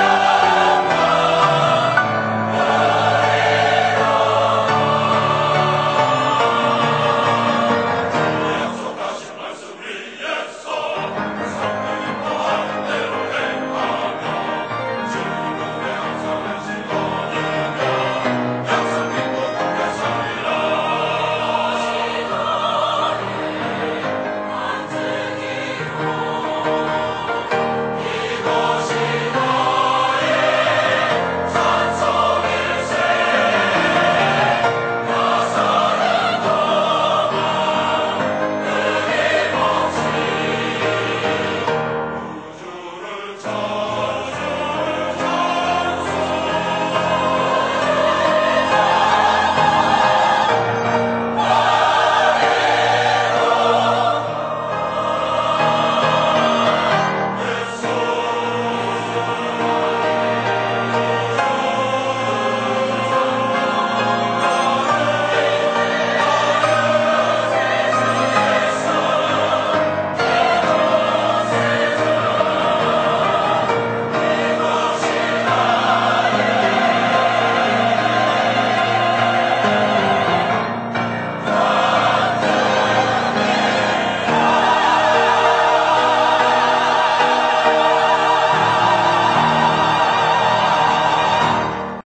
Hallelujah.